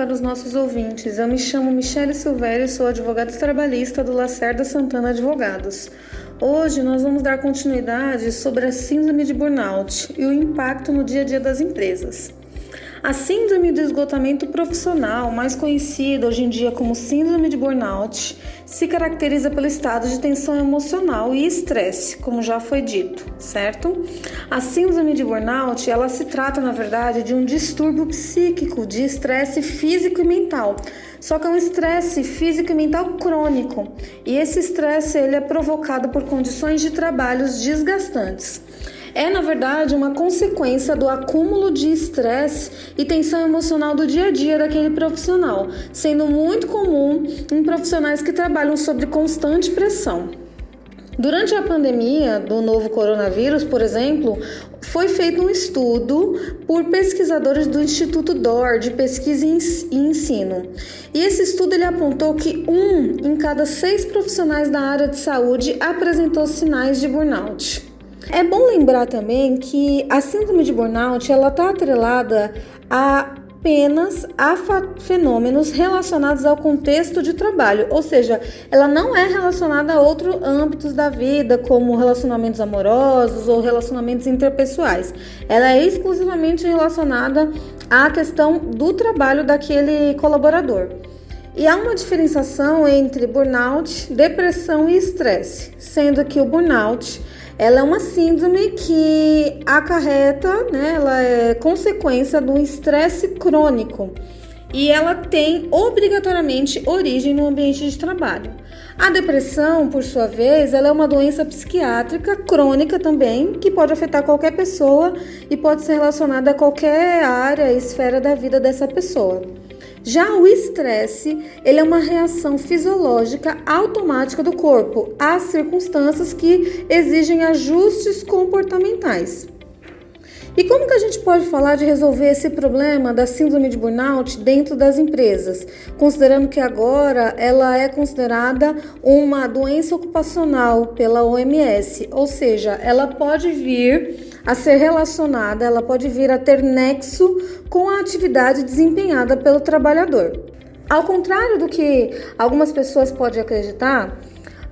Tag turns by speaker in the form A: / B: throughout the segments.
A: para os nossos ouvintes. Eu me chamo Michele Silvério e sou advogada trabalhista do Lacerda Santana Advogados. Hoje nós vamos dar continuidade sobre a síndrome de burnout e o impacto no dia a dia das empresas. A síndrome do esgotamento profissional, mais conhecida hoje em dia como síndrome de burnout, se caracteriza pelo estado de tensão emocional e estresse, como já foi dito, certo? A síndrome de burnout, ela se trata, na verdade, de um distúrbio psíquico de estresse físico e mental. Só que é um estresse físico e mental crônico. E esse estresse ele é provocado por condições de trabalhos desgastantes é, na verdade, uma consequência do acúmulo de estresse e tensão emocional do dia a dia daquele profissional, sendo muito comum em profissionais que trabalham sob constante pressão. Durante a pandemia do novo coronavírus, por exemplo, foi feito um estudo por pesquisadores do Instituto DOR de Pesquisa e Ensino. E esse estudo ele apontou que um em cada seis profissionais da área de saúde apresentou sinais de burnout. É bom lembrar também que a síndrome de burnout ela está atrelada a apenas a fenômenos relacionados ao contexto de trabalho, ou seja, ela não é relacionada a outros âmbitos da vida, como relacionamentos amorosos ou relacionamentos interpessoais. Ela é exclusivamente relacionada à questão do trabalho daquele colaborador. E há uma diferenciação entre burnout, depressão e estresse, sendo que o burnout ela é uma síndrome que acarreta, né, ela é consequência do estresse crônico e ela tem obrigatoriamente origem no ambiente de trabalho. A depressão, por sua vez, ela é uma doença psiquiátrica crônica também, que pode afetar qualquer pessoa e pode ser relacionada a qualquer área, esfera da vida dessa pessoa. Já o estresse, ele é uma reação fisiológica automática do corpo às circunstâncias que exigem ajustes comportamentais. E como que a gente pode falar de resolver esse problema da síndrome de burnout dentro das empresas, considerando que agora ela é considerada uma doença ocupacional pela OMS, ou seja, ela pode vir a ser relacionada, ela pode vir a ter nexo com a atividade desempenhada pelo trabalhador. Ao contrário do que algumas pessoas podem acreditar,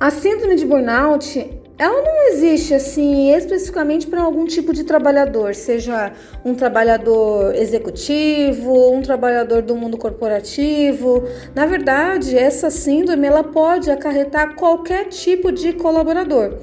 A: a síndrome de burnout ela não existe assim especificamente para algum tipo de trabalhador, seja um trabalhador executivo, um trabalhador do mundo corporativo. Na verdade, essa síndrome ela pode acarretar qualquer tipo de colaborador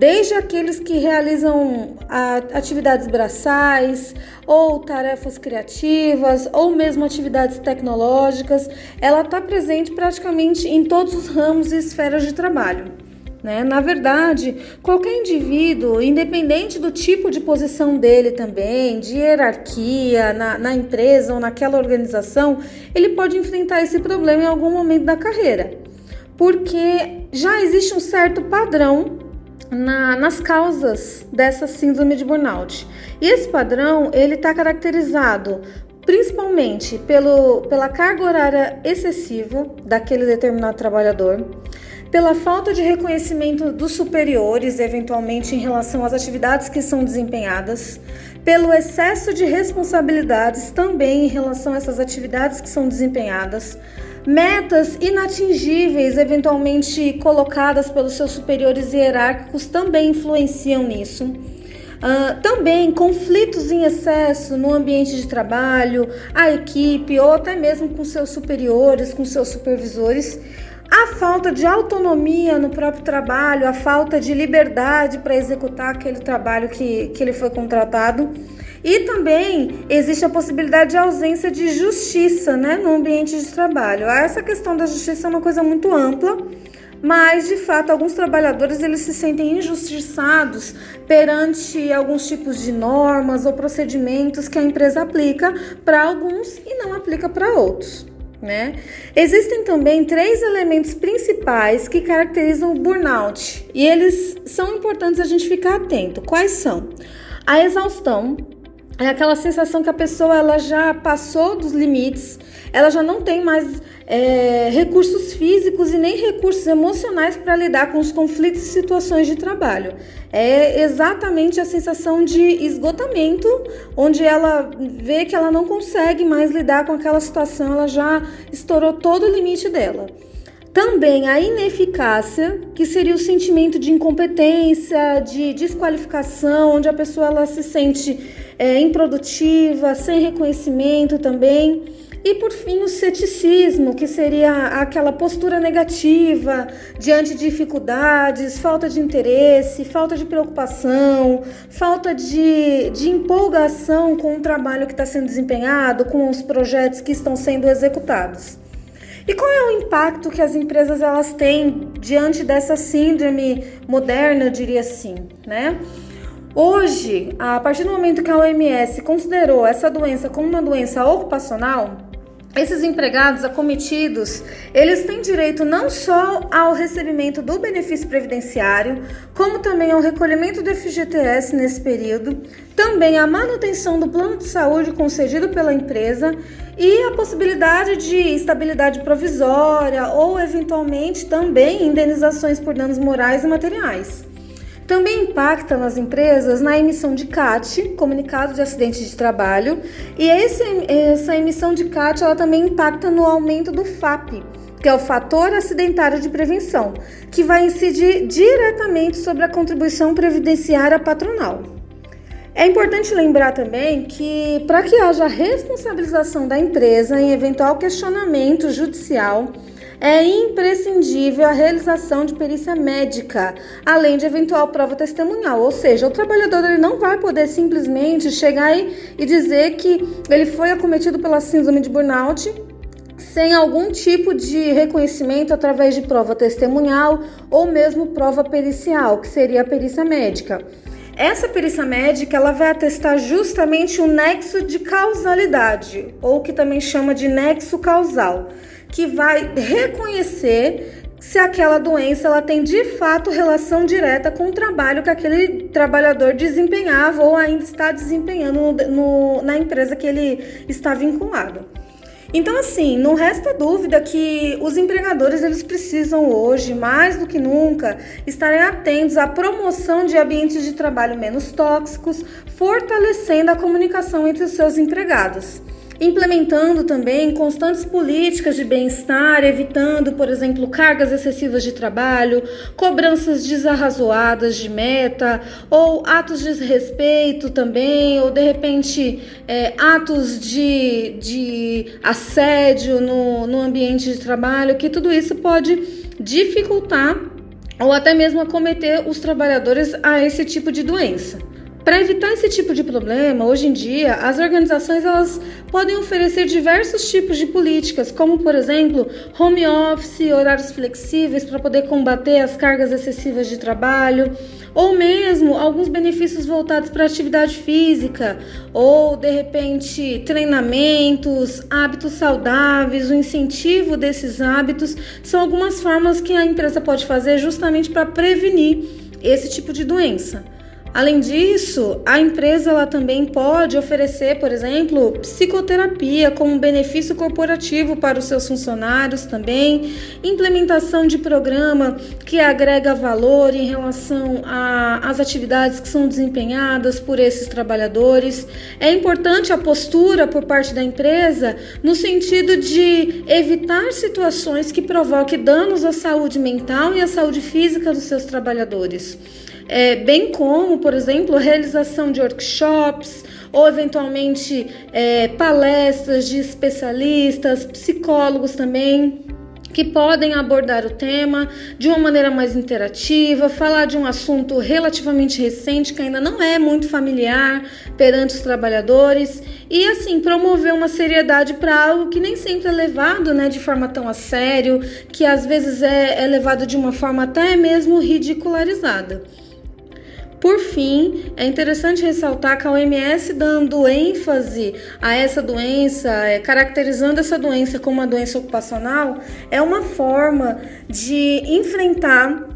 A: desde aqueles que realizam atividades braçais ou tarefas criativas ou mesmo atividades tecnológicas, ela está presente praticamente em todos os ramos e esferas de trabalho. Né? Na verdade, qualquer indivíduo, independente do tipo de posição dele também, de hierarquia na, na empresa ou naquela organização, ele pode enfrentar esse problema em algum momento da carreira, porque já existe um certo padrão na, nas causas dessa síndrome de burnout. E esse padrão ele está caracterizado principalmente pelo, pela carga horária excessiva daquele determinado trabalhador, pela falta de reconhecimento dos superiores, eventualmente em relação às atividades que são desempenhadas, pelo excesso de responsabilidades também em relação a essas atividades que são desempenhadas, Metas inatingíveis, eventualmente colocadas pelos seus superiores hierárquicos, também influenciam nisso. Uh, também conflitos em excesso no ambiente de trabalho, a equipe ou até mesmo com seus superiores, com seus supervisores. A falta de autonomia no próprio trabalho, a falta de liberdade para executar aquele trabalho que, que ele foi contratado. E também existe a possibilidade de ausência de justiça né, no ambiente de trabalho. Essa questão da justiça é uma coisa muito ampla, mas de fato alguns trabalhadores eles se sentem injustiçados perante alguns tipos de normas ou procedimentos que a empresa aplica para alguns e não aplica para outros. Né? Existem também três elementos principais que caracterizam o burnout e eles são importantes a gente ficar atento. Quais são? A exaustão, é aquela sensação que a pessoa ela já passou dos limites, ela já não tem mais é, recursos físicos e nem recursos emocionais para lidar com os conflitos e situações de trabalho. É exatamente a sensação de esgotamento, onde ela vê que ela não consegue mais lidar com aquela situação, ela já estourou todo o limite dela. Também a ineficácia, que seria o sentimento de incompetência, de desqualificação, onde a pessoa ela se sente é, improdutiva, sem reconhecimento também. E por fim, o ceticismo, que seria aquela postura negativa diante de dificuldades, falta de interesse, falta de preocupação, falta de, de empolgação com o trabalho que está sendo desempenhado, com os projetos que estão sendo executados. E qual é o impacto que as empresas elas têm diante dessa síndrome moderna, eu diria assim, né? Hoje, a partir do momento que a OMS considerou essa doença como uma doença ocupacional, esses empregados acometidos, eles têm direito não só ao recebimento do benefício previdenciário, como também ao recolhimento do FGTS nesse período, também à manutenção do plano de saúde concedido pela empresa e a possibilidade de estabilidade provisória ou eventualmente também indenizações por danos morais e materiais. Também impacta nas empresas na emissão de CAT, comunicado de acidente de trabalho, e esse, essa emissão de CAT ela também impacta no aumento do FAP, que é o fator acidentário de prevenção, que vai incidir diretamente sobre a contribuição previdenciária patronal. É importante lembrar também que, para que haja responsabilização da empresa em eventual questionamento judicial, é imprescindível a realização de perícia médica, além de eventual prova testemunhal. Ou seja, o trabalhador ele não vai poder simplesmente chegar e dizer que ele foi acometido pela síndrome de burnout sem algum tipo de reconhecimento através de prova testemunhal ou mesmo prova pericial, que seria a perícia médica. Essa perícia médica ela vai atestar justamente o nexo de causalidade, ou que também chama de nexo causal que vai reconhecer se aquela doença ela tem de fato relação direta com o trabalho que aquele trabalhador desempenhava ou ainda está desempenhando no, no, na empresa que ele está vinculado. Então, assim, não resta dúvida que os empregadores eles precisam hoje, mais do que nunca, estarem atentos à promoção de ambientes de trabalho menos tóxicos, fortalecendo a comunicação entre os seus empregados implementando também constantes políticas de bem-estar, evitando, por exemplo, cargas excessivas de trabalho, cobranças desarrazoadas de meta, ou atos de desrespeito também, ou de repente é, atos de, de assédio no, no ambiente de trabalho, que tudo isso pode dificultar ou até mesmo acometer os trabalhadores a esse tipo de doença. Para evitar esse tipo de problema, hoje em dia, as organizações elas podem oferecer diversos tipos de políticas, como por exemplo, home office, horários flexíveis para poder combater as cargas excessivas de trabalho, ou mesmo alguns benefícios voltados para atividade física, ou de repente treinamentos, hábitos saudáveis, o incentivo desses hábitos, são algumas formas que a empresa pode fazer justamente para prevenir esse tipo de doença. Além disso, a empresa ela também pode oferecer, por exemplo, psicoterapia como benefício corporativo para os seus funcionários também, implementação de programa que agrega valor em relação às atividades que são desempenhadas por esses trabalhadores. É importante a postura por parte da empresa no sentido de evitar situações que provoquem danos à saúde mental e à saúde física dos seus trabalhadores é, bem como, por exemplo, realização de workshops ou eventualmente é, palestras de especialistas, psicólogos também que podem abordar o tema de uma maneira mais interativa, falar de um assunto relativamente recente que ainda não é muito familiar perante os trabalhadores e assim promover uma seriedade para algo que nem sempre é levado né, de forma tão a sério, que às vezes é, é levado de uma forma até mesmo ridicularizada. Por fim, é interessante ressaltar que a OMS dando ênfase a essa doença, é, caracterizando essa doença como uma doença ocupacional, é uma forma de enfrentar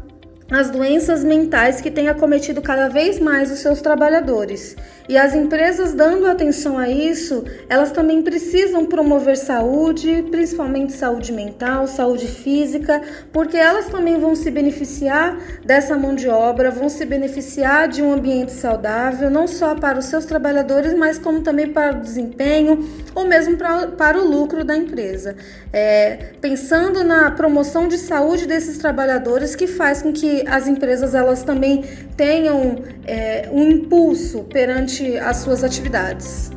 A: as doenças mentais que têm acometido cada vez mais os seus trabalhadores. E as empresas dando atenção a isso, elas também precisam promover saúde, principalmente saúde mental, saúde física, porque elas também vão se beneficiar dessa mão de obra, vão se beneficiar de um ambiente saudável, não só para os seus trabalhadores, mas como também para o desempenho ou mesmo para, para o lucro da empresa. É, pensando na promoção de saúde desses trabalhadores, que faz com que as empresas elas também tenham é, um impulso perante as suas atividades.